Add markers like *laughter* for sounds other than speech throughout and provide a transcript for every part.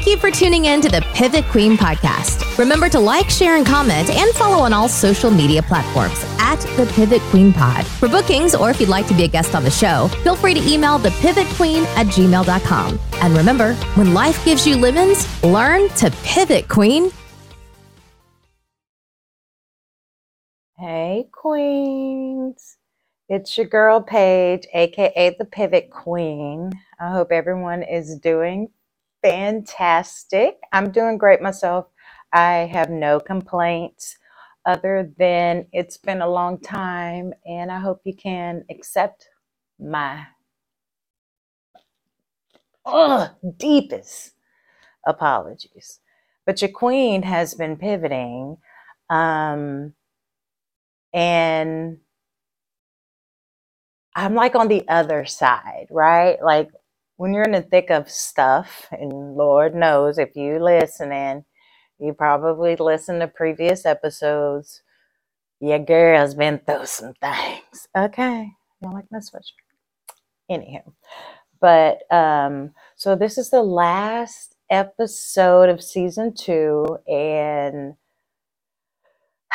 Thank you for tuning in to the Pivot Queen podcast. Remember to like, share, and comment, and follow on all social media platforms at the Pivot Queen Pod. For bookings, or if you'd like to be a guest on the show, feel free to email the Pivot Queen at gmail.com. And remember, when life gives you lemons, learn to pivot, Queen. Hey, Queens. It's your girl, Paige, aka the Pivot Queen. I hope everyone is doing fantastic. I'm doing great myself. I have no complaints other than it's been a long time, and I hope you can accept my deepest apologies. But your queen has been pivoting, um, and I'm like on the other side, right? Like when you're in the thick of stuff, and Lord knows if you listening, you probably listened to previous episodes. Your girl's been through some things. Okay. You don't like my switch. Anywho. But um, so this is the last episode of season two, and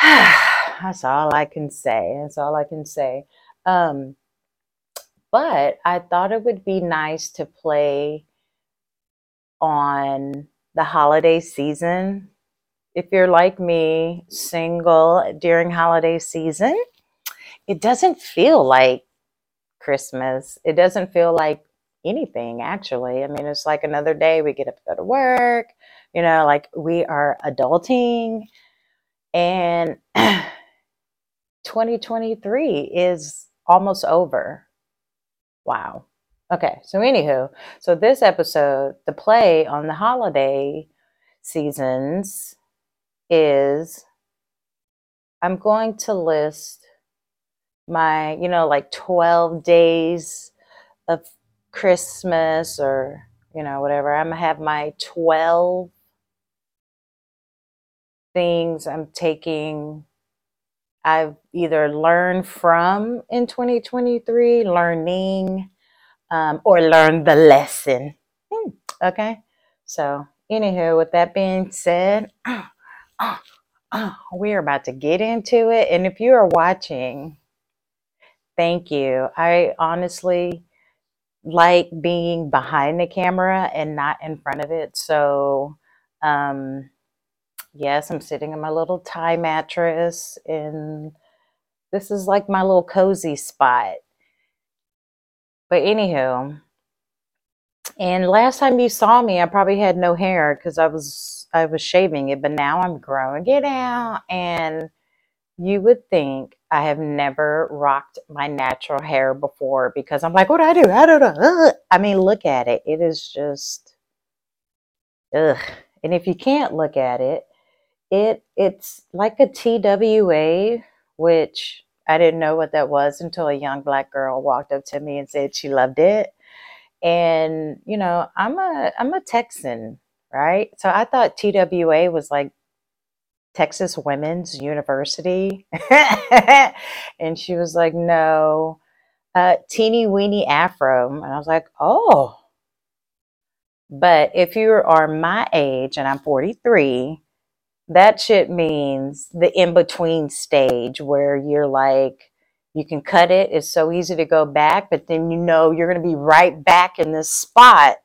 *sighs* that's all I can say. That's all I can say. Um, but I thought it would be nice to play on the holiday season. If you're like me, single during holiday season, it doesn't feel like Christmas. It doesn't feel like anything, actually. I mean, it's like another day we get up to go to work, you know, like we are adulting. And *clears throat* 2023 is almost over. Wow. Okay, so anywho, so this episode, the play on the holiday seasons is I'm going to list my, you know, like 12 days of Christmas or, you know, whatever. I'm going to have my 12 things I'm taking I've either learned from in 2023, learning, um, or learned the lesson. Hmm, okay. So, anywho, with that being said, *clears throat* uh, uh, we're about to get into it. And if you are watching, thank you. I honestly like being behind the camera and not in front of it. So, um, Yes, I'm sitting in my little Thai mattress, and this is like my little cozy spot. But anywho, and last time you saw me, I probably had no hair because I was I was shaving it, but now I'm growing it out, and you would think I have never rocked my natural hair before because I'm like, what do I do? I don't know. I mean, look at it. It is just ugh. And if you can't look at it, it it's like a TWA, which I didn't know what that was until a young black girl walked up to me and said she loved it. And you know, I'm a I'm a Texan, right? So I thought TWA was like Texas Women's University. *laughs* and she was like, no, uh, teeny weeny afro. And I was like, oh. But if you are my age and I'm 43, that shit means the in between stage where you're like, you can cut it. It's so easy to go back, but then you know you're going to be right back in this spot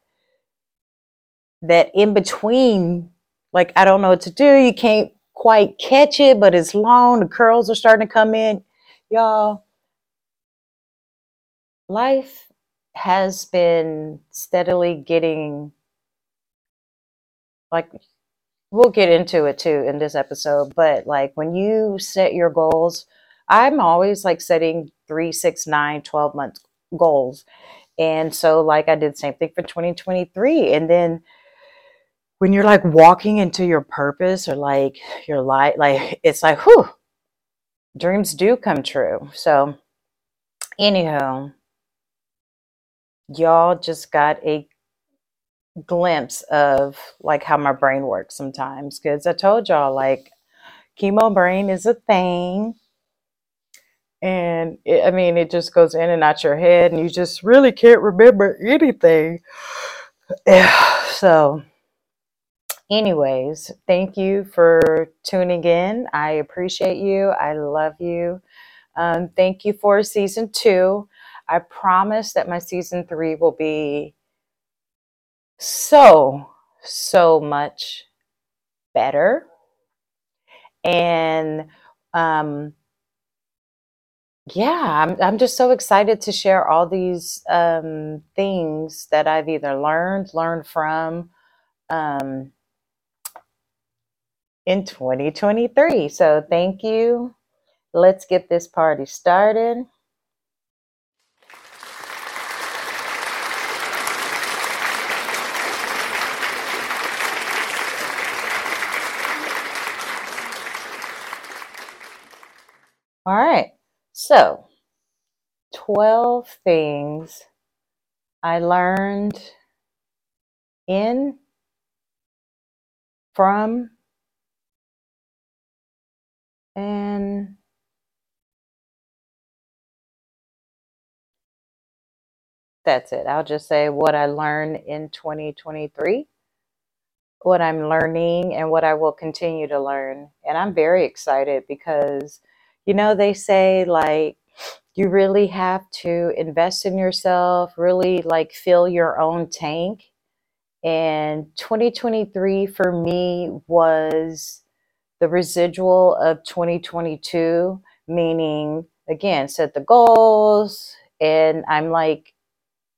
that in between, like, I don't know what to do. You can't quite catch it, but it's long. The curls are starting to come in. Y'all, life has been steadily getting like we'll get into it too in this episode but like when you set your goals i'm always like setting three six nine 12 month goals. And so like i did the same thing for 2023 and then when you're like walking into your purpose or like your life like it's like whew dreams do come true. So anyhow y'all just got a glimpse of like how my brain works sometimes because I told y'all like chemo brain is a thing and it, I mean it just goes in and out your head and you just really can't remember anything. *sighs* so anyways, thank you for tuning in. I appreciate you. I love you. Um, thank you for season two. I promise that my season three will be so, so much better. And um, yeah, I'm, I'm just so excited to share all these um, things that I've either learned, learned from um, in 2023. So thank you. Let's get this party started. All right. So, 12 things I learned in, from, and that's it. I'll just say what I learned in 2023, what I'm learning, and what I will continue to learn. And I'm very excited because, you know, they say like, you really have to invest in yourself, really like fill your own tank. And 2023 for me was the residual of 2022, meaning, again, set the goals, and I'm like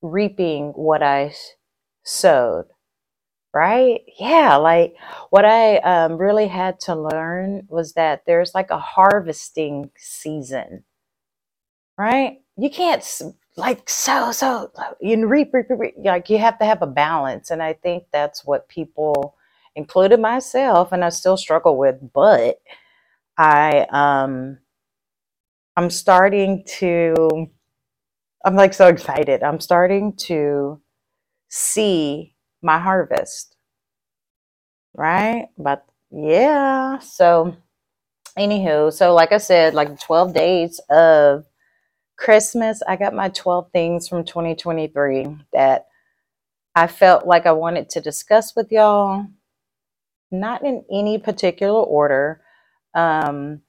reaping what I sowed, right? Yeah, like what I um, really had to learn was that there's like a harvesting season, right? You can't like so so you reap, reap, reap, reap like you have to have a balance, and I think that's what people including myself, and I still struggle with, but I um I'm starting to I'm like so excited. I'm starting to see my harvest. Right? But yeah. So anywho, so like I said, like 12 days of Christmas, I got my 12 things from 2023 that I felt like I wanted to discuss with y'all not in any particular order, um,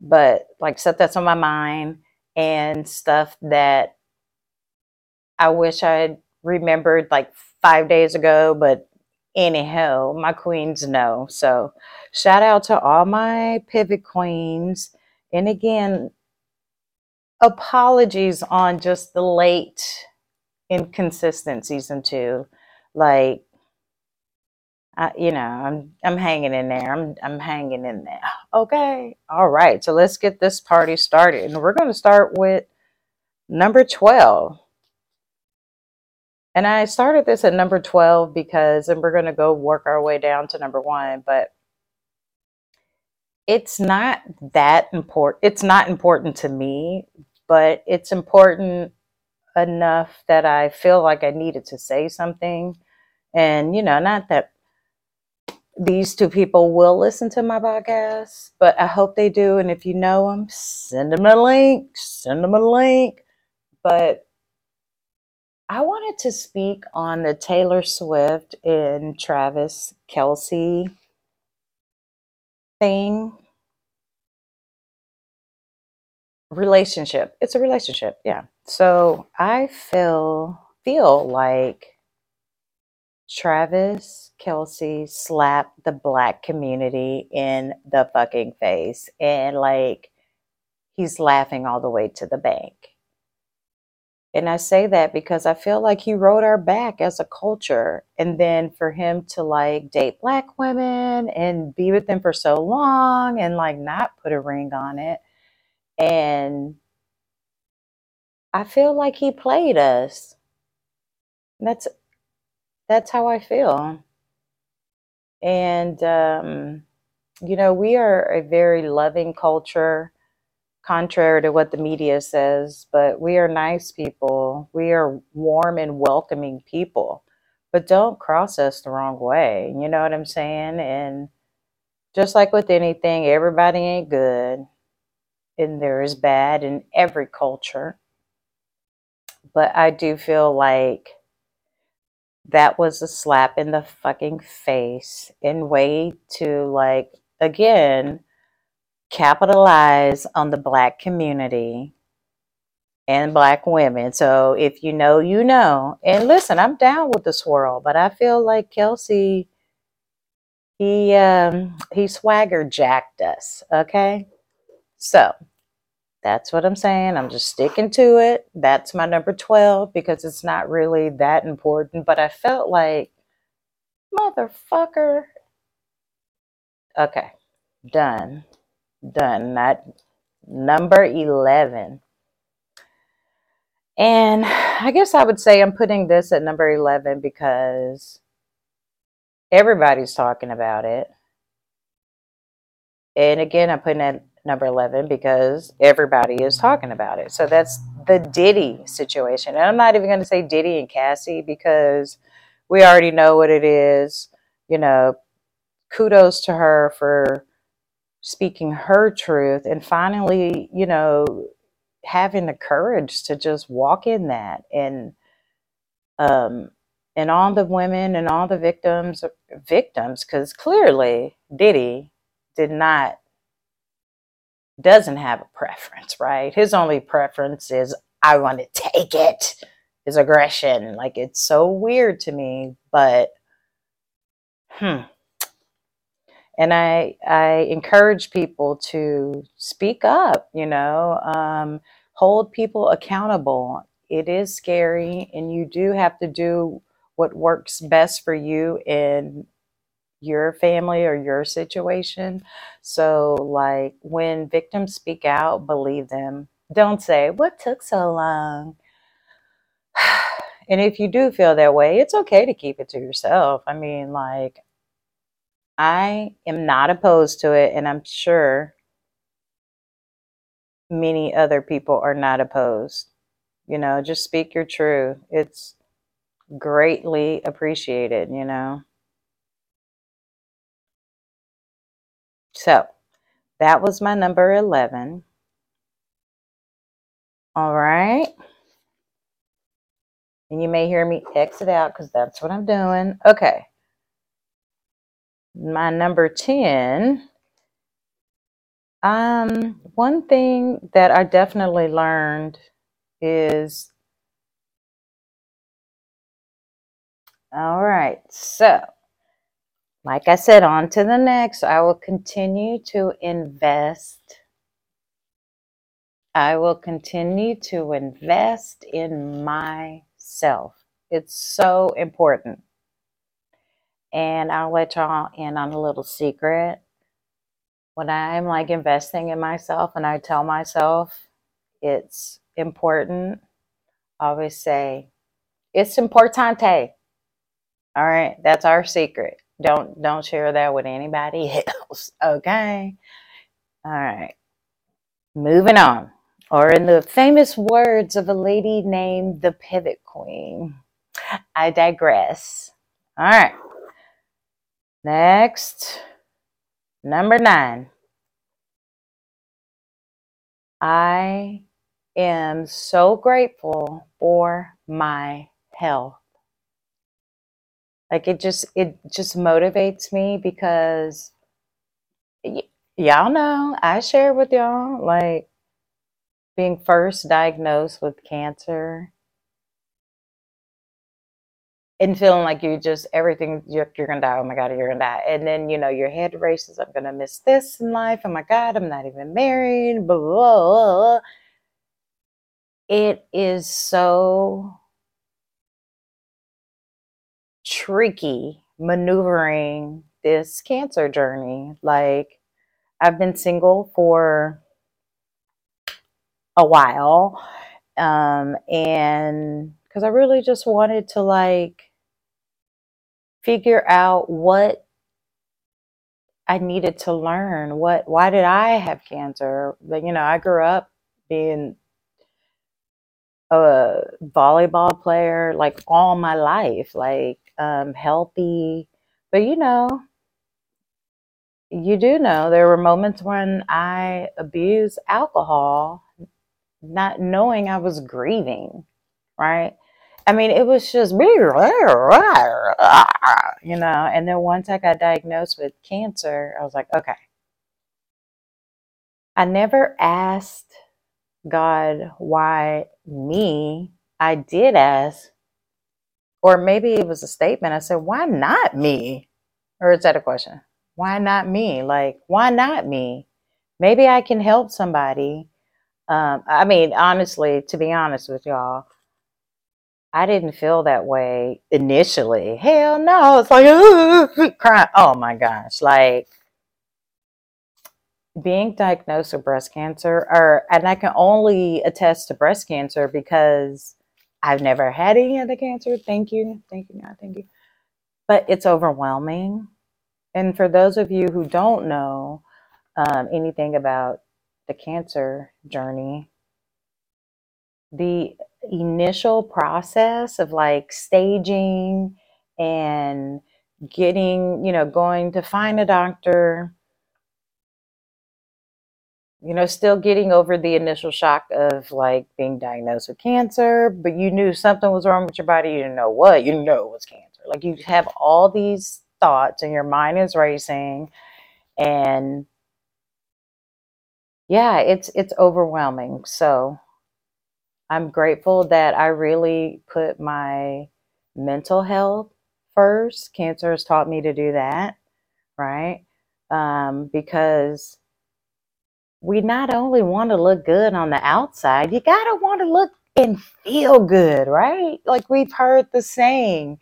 but like stuff that's on my mind and stuff that I wish I'd remembered like five days ago, but anyhow, my queens know. So shout out to all my pivot queens. And again, apologies on just the late inconsistent season two. Like I, you know, I'm I'm hanging in there. I'm I'm hanging in there. Okay. All right. So let's get this party started. And we're going to start with number 12. And I started this at number 12 because and we're going to go work our way down to number 1, but it's not that important. It's not important to me, but it's important enough that I feel like I needed to say something. And you know, not that these two people will listen to my podcast, but I hope they do. And if you know them, send them a link, send them a link. But I wanted to speak on the Taylor Swift and Travis Kelce thing. Relationship. It's a relationship. Yeah. So I feel feel like Travis Kelce slapped the black community in the fucking face and like he's laughing all the way to the bank. And I say that because I feel like he wrote our back as a culture. And then for him to like date black women and be with them for so long and like not put a ring on it. And I feel like he played us. That's that's how I feel. And, um, you know, we are a very loving culture, contrary to what the media says, but we are nice people. We are warm and welcoming people, but don't cross us the wrong way. You know what I'm saying? And just like with anything, everybody ain't good, and there is bad in every culture. But I do feel like that was a slap in the fucking face and way to like again capitalize on the black community and black women. So if you know, you know. And listen, I'm down with the swirl, but I feel like Kelce he um he swagger jacked us, okay? So that's what I'm saying. I'm just sticking to it. That's my number 12 because it's not really that important, but I felt like motherfucker. Okay. Done. Done. Not number 11. And I guess I would say I'm putting this at number 11 because everybody's talking about it. And again, I'm putting it at number 11 because everybody is talking about it. So that's the Diddy situation. And I'm not even going to say Diddy and Cassie because we already know what it is. You know, kudos to her for speaking her truth and finally, you know, having the courage to just walk in that and um and all the women and all the victims victims because clearly diddy did not doesn't have a preference right? His only preference is i want to take it his aggression. Like it's so weird to me but hmm and I I encourage people to speak up. You know, um, hold people accountable. It is scary, and you do have to do what works best for you in your family or your situation. So, like when victims speak out, believe them. Don't say, What took so long? *sighs* and if you do feel that way, it's okay to keep it to yourself. I mean, like, I am not opposed to it, and I'm sure many other people are not opposed. You know, just speak your truth. It's greatly appreciated, you know. So that was my number 11. All right. And you may hear me exit out because that's what I'm doing. Okay. My number 10. Um, one thing that I definitely learned is all right. So, like I said, on to the next. I will continue to invest. I will continue to invest in myself. It's so important. And I'll let y'all in on a little secret. When I'm like investing in myself and I tell myself it's important, I always say, it's importante. All right, that's our secret. Don't don't share that with anybody *laughs* else. Okay. All right. Moving on. Or in the famous words of a lady named the Pivot Queen. I digress. All right. Next. Number nine. I am so grateful for my health. Like it just it just motivates me because y- y'all know I share with y'all like being first diagnosed with cancer and feeling like you just everything you're, you're gonna die. Oh my god you're gonna die. And then you know your head races i'm gonna miss this in life. Oh my god i'm not even married. Blah, blah, blah. it is so tricky maneuvering this cancer journey. Like i've been single for a while um and because i really just wanted to like figure out what I needed to learn. What why did I have cancer? But you know, I grew up being a volleyball player like all my life, like um healthy. But you know, you do know there were moments when I abused alcohol, not knowing I was grieving, right? I mean, it was just, me, *laughs* you know. And then once I got diagnosed with cancer, I was like, okay. I never asked God why me. I did ask, or maybe it was a statement. I said, why not me? Or is that a question? Why not me? Like, why not me? Maybe I can help somebody. Um, I mean, honestly, to be honest with y'all, I didn't feel that way initially. Hell no. It's like, *laughs* crying. Oh my gosh. Like, being diagnosed with breast cancer, or, and I can only attest to breast cancer because I've never had any other cancer. Thank you. Thank you. God. Thank you. But it's overwhelming. And for those of you who don't know um, anything about the cancer journey, the initial process of like staging and getting, you know, going to find a doctor, you know, still getting over the initial shock of like being diagnosed with cancer, but you knew something was wrong with your body. You didn't know what, you know it was cancer. Like you have all these thoughts and your mind is racing and yeah, it's it's overwhelming. So I'm grateful that I really put my mental health first. Cancer has taught me to do that, right? Um, because we not only want to look good on the outside, you got to want to look and feel good, right? Like we've heard the saying,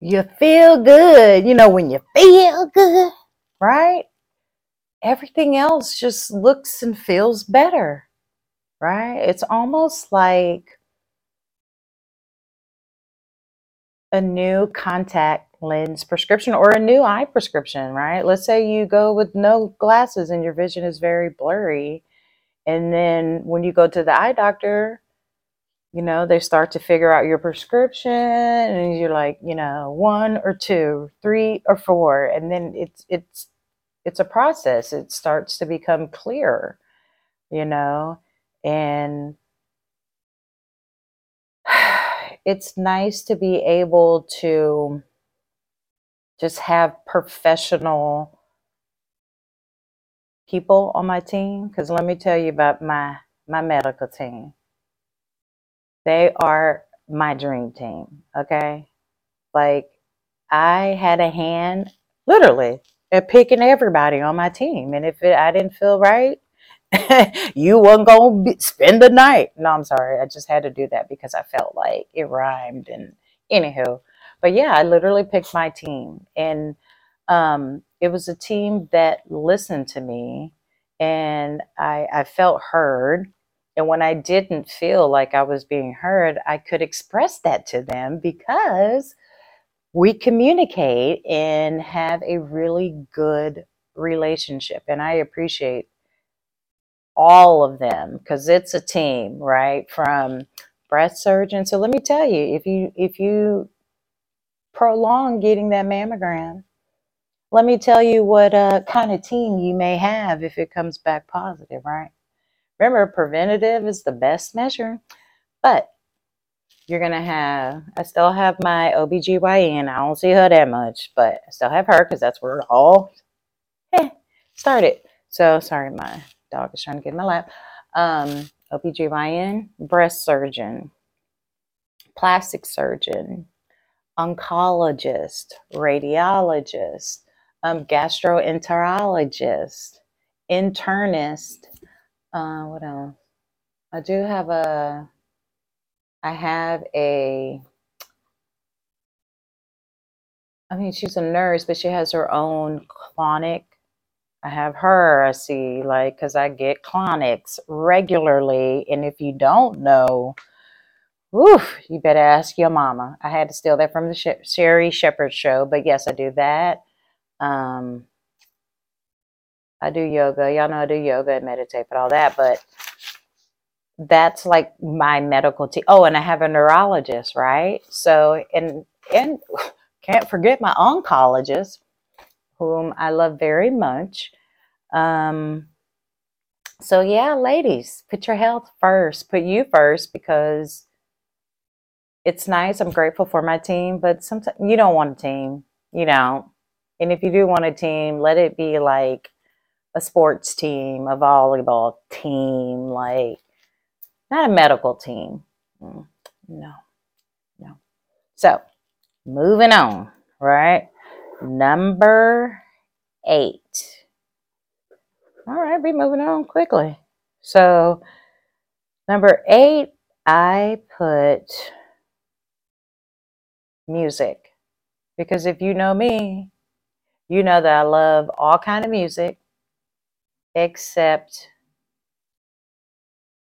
you feel good, you know, when you feel good, right? Everything else just looks and feels better, right? It's almost like a new contact lens prescription or a new eye prescription, right? Let's say you go with no glasses and your vision is very blurry. And then when you go to the eye doctor, you know, they start to figure out your prescription and you're like, you know, one or two, three or four. And then it's, it's, it's a process. It starts to become clear, you know, and *sighs* it's nice to be able to just have professional people on my team. Because let me tell you about my my medical team. They are my dream team okay? Like i had a hand literally at picking everybody on my team. And if it, i didn't feel right *laughs* you weren't gonna be, spend the night no i'm sorry i just had to do that because i felt like it rhymed and anywho but yeah, I literally picked my team, and um, it was a team that listened to me, and I, I felt heard. And when I didn't feel like I was being heard, I could express that to them because we communicate and have a really good relationship. And I appreciate all of them because it's a team, right? From breast surgeon. So let me tell you, if you if you prolong getting that mammogram. Let me tell you what uh, kind of team you may have if it comes back positive, right? Remember, preventative is the best measure, but you're going to have, I still have my OBGYN. I don't see her that much, but I still have her because that's where it all *laughs* started. So, sorry, my dog is trying to get in my lap. Um, OBGYN, breast surgeon, plastic surgeon, oncologist, radiologist, um, gastroenterologist, internist. Uh, what else? I do have a. I have a. I mean, she's a nurse, but she has her own clinic. I have her. I see, like, because I get clinics regularly, and if you don't know Oof, you better ask your mama. I had to steal that from the Sh- Sherri Shepherd show, but yes, I do that. Um, I do yoga. Y'all know I do yoga and meditate, but all that. But that's like my medical team. Oh, and I have a neurologist, right? So, and and *sighs* can't forget my oncologist, whom I love very much. Um, so yeah, ladies, put your health first. Put you first because it's nice. I'm grateful for my team, but sometimes you don't want a team. You don't. And if you do want a team, let it be like a sports team, a volleyball team, like not a medical team. Mm, no, no. So moving on, right? Number eight. All right, be moving on quickly. So, number eight, I put music because if you know me, you know that I love all kind of music except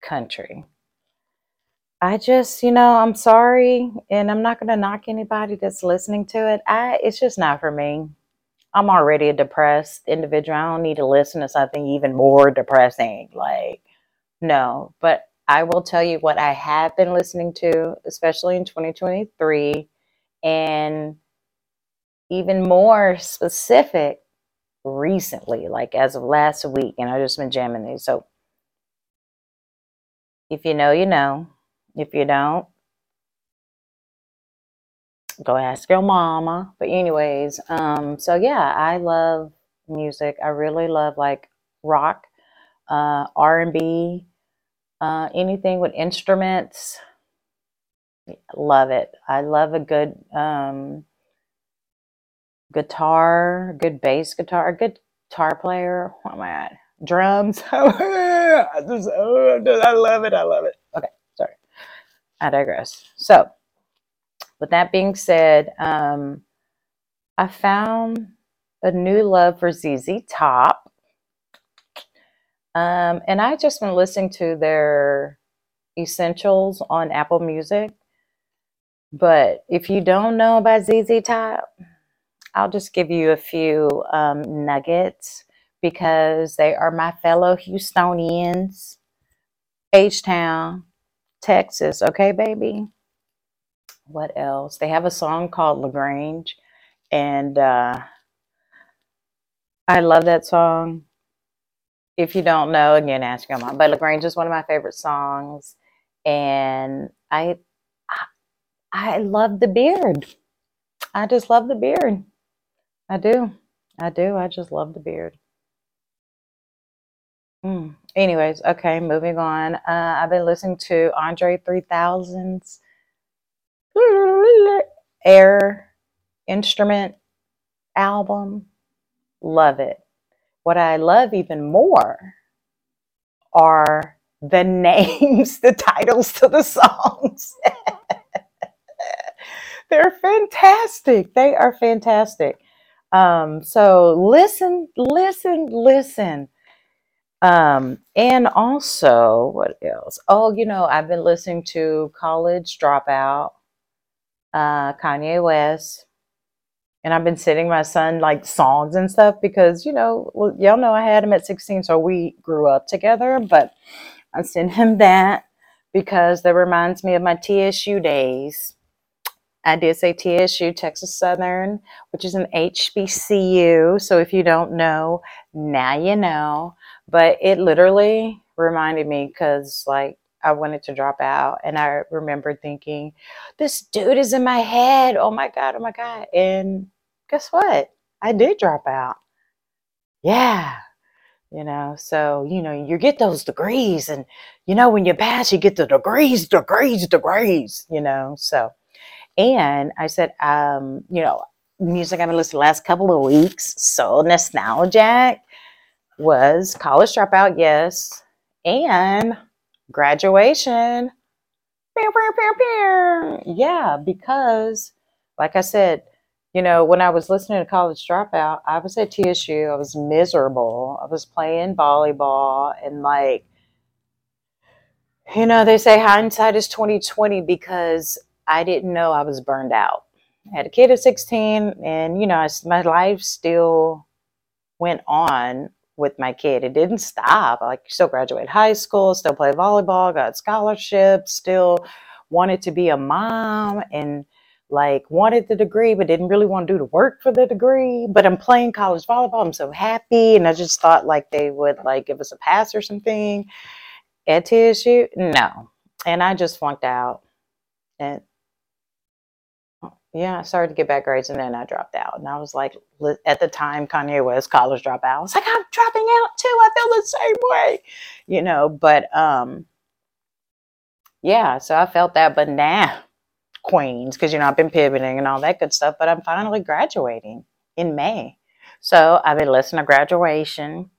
country. I just, you know, I'm sorry and I'm not going to knock anybody that's listening to it. I it's just not for me. I'm already a depressed individual. I don't need to listen to something even more depressing. Like no, but I will tell you what I have been listening to, especially in 2023 and even more specific recently, like as of last week, and I've just been jamming these. So if you know, you know. If you don't, go ask your mama. But anyways, um, so yeah, I love music. I really love like rock, uh, R and B, uh, anything with instruments. Love it. I love a good um, guitar, good bass guitar, good guitar player. What am I at? Drums. *laughs* Oh, I love it. I love it. I digress. So, with that being said, um, I found a new love for ZZ Top. Um, and I just been listening to their essentials on Apple Music. But if you don't know about ZZ Top, I'll just give you a few um, nuggets because they are my fellow Houstonians, H Town, Texas. Okay, baby. What else? They have a song called La Grange, and uh, I love that song. If you don't know, again, ask your mom. But La Grange is one of my favorite songs, and I, I, I love the beard. I just love the beard. I do. I do. I just love the beard. Mm. Anyways, okay, moving on. Uh, I've been listening to Andre 3000's *laughs* Air Instrument album. Love it. What I love even more are the *laughs* names, the titles to the songs. *laughs* They're fantastic. They are fantastic. Um, so listen, listen, listen. Um, and also, what else? Oh, you know, I've been listening to College Dropout, uh, Kanye West, and I've been sending my son like songs and stuff because, you know, well, y'all know I had him at 16, so we grew up together, but I sent him that because that reminds me of my TSU days. I did say TSU, Texas Southern, which is an HBCU. So if you don't know, now you know. But it literally reminded me because, like, I wanted to drop out, and I remember thinking, this dude is in my head. Oh my God, oh my God. And guess what? I did drop out. Yeah. You know, so, you know, you get those degrees, and, you know, when you pass, you get the degrees, degrees, degrees, you know. So, and I said, um, you know, music I've been listening the last couple of weeks, so nostalgic was college dropout, yes, and graduation. Yeah, because like I said, you know, when I was listening to college dropout, I was at TSU, I was miserable. I was playing volleyball and like you know, they say hindsight is 2020 because I didn't know I was burned out. I had a kid at 16, and you know, my life still went on with my kid. It didn't stop. Like, still graduated high school, still play volleyball, got scholarships, still wanted to be a mom, and like wanted the degree, but didn't really want to do the work for the degree. But I'm playing college volleyball. I'm so happy, and I just thought like they would like give us a pass or something at TSU. No, and I just flunked out, and yeah, I started to get back grades and then I dropped out. And I was like, at the time, Kanye West college dropout. I was like, I'm dropping out too. I feel the same way, you know. But um, yeah, so I felt that. But now, Queens, because you know I've been pivoting and all that good stuff. But I'm finally graduating in May, so I've been listening to graduation.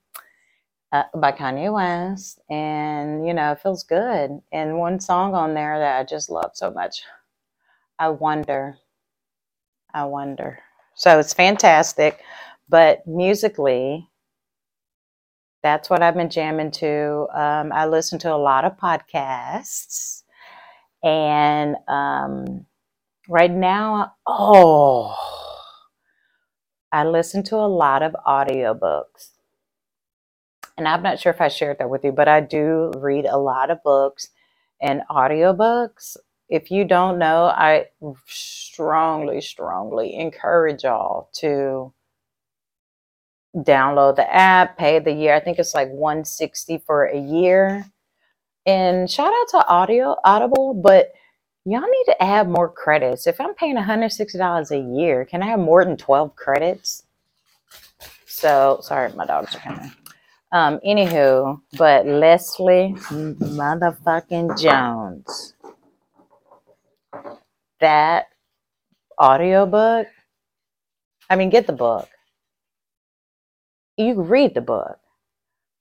Uh, by Kanye West, and you know, it feels good. And one song on there that I just love so much, I Wonder I wonder. So it's fantastic. But musically, that's what I've been jamming to. Um, I listen to a lot of podcasts. And um, right now, oh, I listen to a lot of audiobooks. And I'm not sure if I shared that with you, but I do read a lot of books and audiobooks if you don't know, I strongly, strongly encourage y'all to download the app, pay the year. I think it's like 160 for a year. And shout out to Audio Audible, but y'all need to add more credits. If I'm paying $160 a year, can I have more than 12 credits? So sorry, my dogs are coming. Um, anywho, but Leslie motherfucking Jones that audiobook, I mean, get the book. You read the book,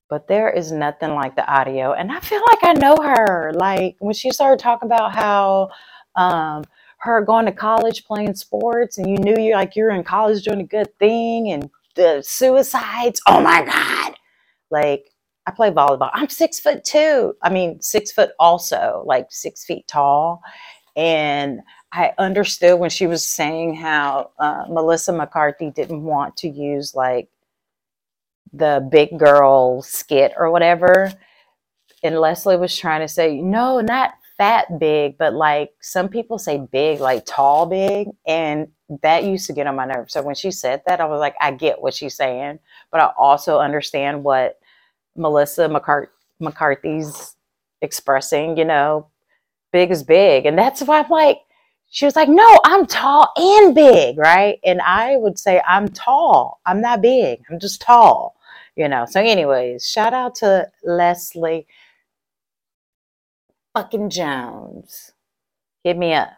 but there is nothing like the audio. And I feel like I know her. Like when she started talking about how um, her going to college playing sports, and you knew you like you're in college doing a good thing, and the suicides. Oh my God! Like I play volleyball. I'm six foot two. I mean, six foot also, like six feet tall. And I understood when she was saying how uh, Melissa McCarthy didn't want to use like the big girl skit or whatever. And Leslie was trying to say, no, not fat big, but like some people say big, like tall big. And that used to get on my nerves. So when she said that, I was like, I get what she's saying, but I also understand what Melissa McCart- McCarthy's expressing, you know, big is big. And that's why I'm like, she was like, No, I'm tall and big, right? And I would say, I'm tall. I'm not big. I'm just tall, you know. So, anyways, shout out to Leslie fucking Jones. Hit me up.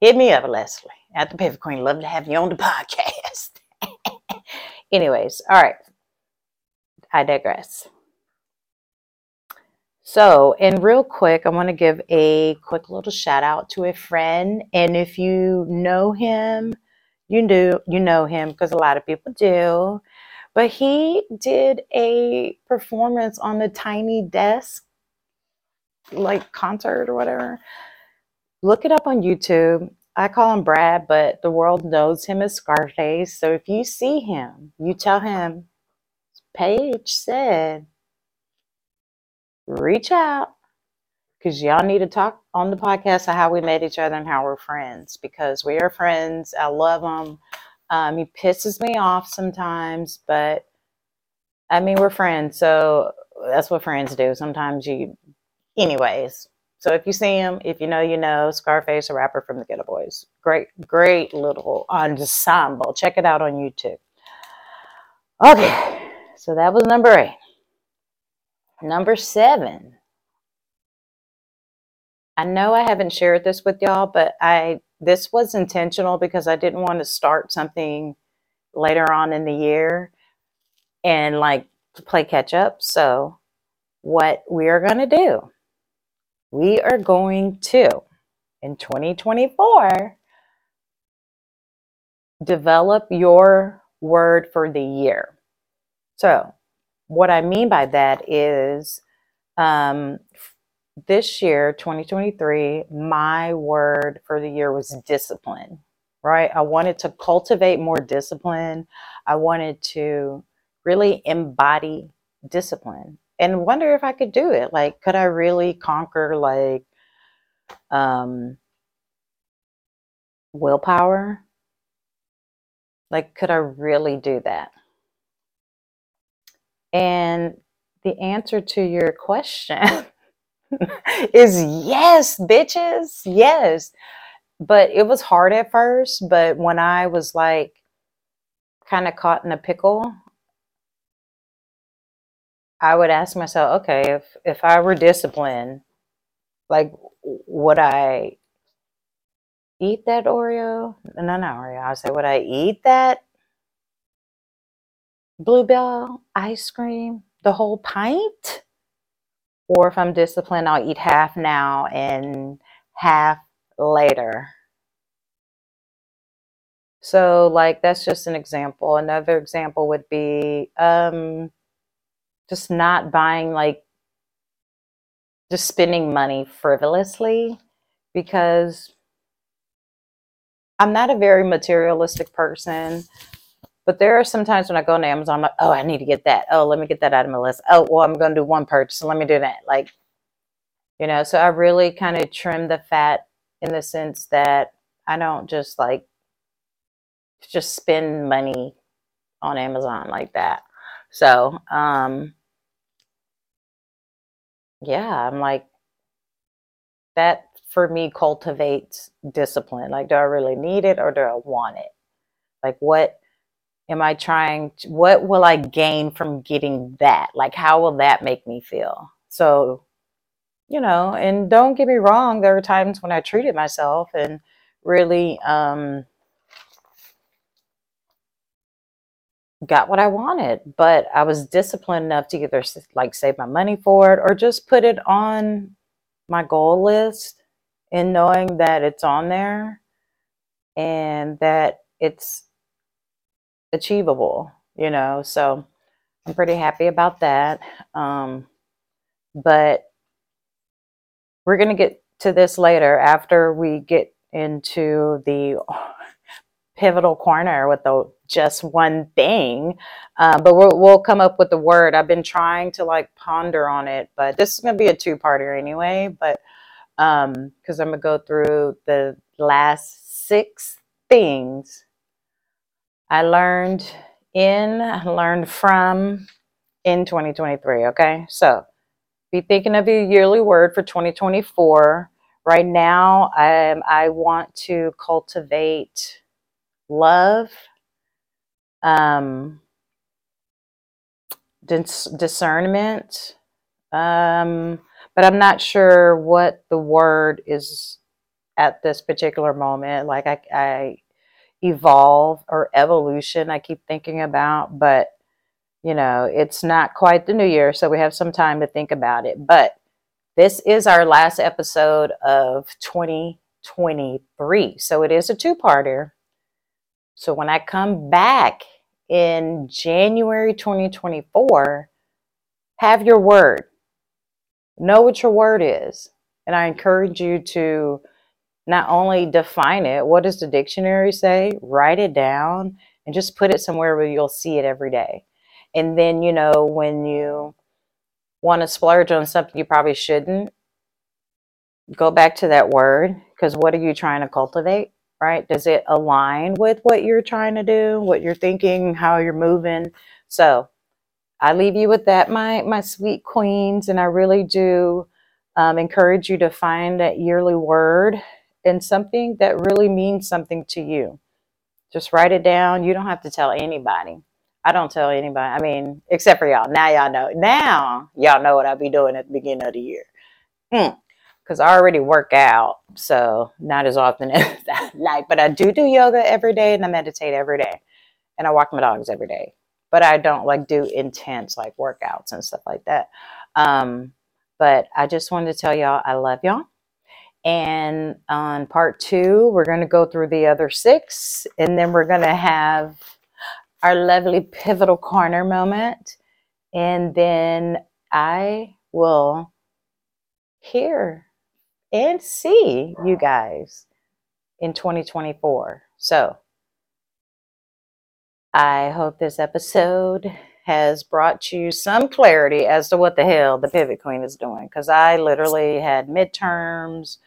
Hit me up, Leslie, at the Pivot Queen. Love to have you on the *laughs* podcast. *laughs* anyways, all right. I digress. So, and real quick, I want to give a quick little shout out to a friend. And if you know him, you do you know him because a lot of people do. But he did a performance on the Tiny Desk like concert or whatever. Look it up on YouTube. I call him Brad, but the world knows him as Scarface. So if you see him, you tell him Paige said reach out because y'all need to talk on the podcast of how we met each other and how we're friends because we are friends. I love him. Um, he pisses me off sometimes, but I mean, we're friends. So that's what friends do. Sometimes you, anyways. So if you see him, if you know, you know, Scarface, a rapper from the Geto Boys. Great, great little ensemble. Check it out on YouTube. Okay, so that was number eight. Number seven. I know I haven't shared this with y'all, but I this was intentional because I didn't want to start something later on in the year and like play catch up. So what we are going to do, we are going to in 2024 develop your word for the year. So what I mean by that is um, this year, 2023, my word for the year was discipline, right? I wanted to cultivate more discipline. I wanted to really embody discipline and wonder if I could do it. Like, could I really conquer like um, willpower? Like, could I really do that? And the answer to your question *laughs* is yes, bitches. Yes. but it was hard at first. But when I was like kind of caught in a pickle, I would ask myself, okay, if if I were disciplined, like would I eat that Oreo? No, not Oreo. I say, would I eat that bluebell ice cream, the whole pint? Or if I'm disciplined, I'll eat half now and half later. So, like, that's just an example. Another example would be um, just not buying, like, just spending money frivolously because I'm not a very materialistic person. But there are some times when I go on Amazon, I'm like, oh, I need to get that. Oh, let me get that out of my list. Oh, well, I'm going to do one purchase. So let me do that. Like, you know, so I really kind of trim the fat in the sense that I don't just like just spend money on Amazon like that. So, um, yeah, I'm like, that for me cultivates discipline. Like, do I really need it or do I want it? Like, what am I trying to, what will I gain from getting that? Like, how will that make me feel? So, you know, and don't get me wrong, there are times when I treated myself and really um, got what I wanted, but I was disciplined enough to either like save my money for it or just put it on my goal list and knowing that it's on there and that it's achievable, you know. So I'm pretty happy about that. Um, but we're going to get to this later after we get into the pivotal corner with the just one thing. Uh, but we'll, we'll come up with the word. I've been trying to like ponder on it, but this is going to be a two parter anyway. But because um, I'm going to go through the last six things I learned in, learned from in 2023. Okay. So be thinking of your yearly word for 2024. Right now, um, I want to cultivate love, um, dis- discernment, um, but I'm not sure what the word is at this particular moment. Like I, I evolve or evolution, I keep thinking about, but you know, it's not quite the new year, so we have some time to think about it. But this is our last episode of 2023. So it is a two parter. So when I come back in January 2024, have your word. Know what your word is. And I encourage you to not only define it, what does the dictionary say? Write it down and just put it somewhere where you'll see it every day. And then, you know, when you want to splurge on something you probably shouldn't, go back to that word because what are you trying to cultivate? right? Does it align with what you're trying to do, what you're thinking, how you're moving? So I leave you with that, my my sweet queens, and I really do um, encourage you to find that yearly word and something that really means something to you. Just write it down. You don't have to tell anybody. I don't tell anybody. I mean, except for y'all. Now y'all know. Now y'all know what I'll be doing at the beginning of the year. Hmm because I already work out, so not as often *laughs* as I like. But I do do yoga every day, and I meditate every day, and I walk my dogs every day. But I don't like do intense like workouts and stuff like that. Um, but I just wanted to tell y'all I love y'all. And on part two, we're going to go through the other six, and then we're going to have our lovely pivotal corner moment. And then I will hear and see you guys in 2024. So I hope this episode has brought you some clarity as to what the hell the Pivot Queen is doing. Because I literally had midterms,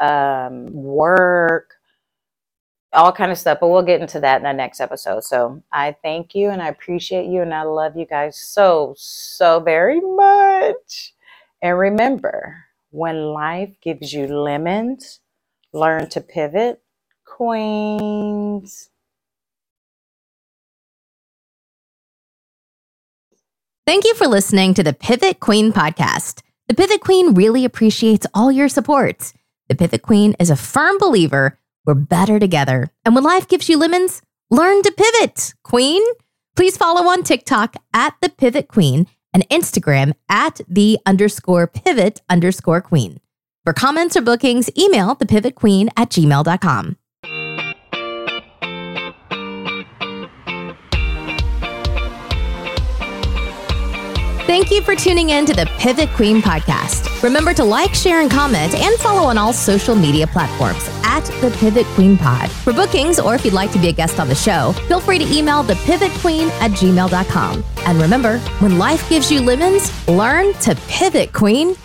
um, work, all kind of stuff. But we'll get into that in the next episode. So I thank you and I appreciate you and I love you guys so, so very much. And remember, when life gives you lemons, Learn to pivot, queens. Thank you for listening to the Pivot Queen podcast. The Pivot Queen really appreciates all your support. The Pivot Queen is a firm believer we're better together. And when life gives you lemons, learn to pivot, Queen. Please follow on TikTok at the Pivot Queen and Instagram at the underscore pivot underscore queen. For comments or bookings, email the pivot queen at gmail.com. Thank you for tuning in to the Pivot Queen podcast. Remember to like, share, and comment, and follow on all social media platforms at the Pivot Queen Pod. For bookings, or if you'd like to be a guest on the show, feel free to email the Pivot Queen at gmail.com. And remember, when life gives you lemons, learn to pivot, Queen.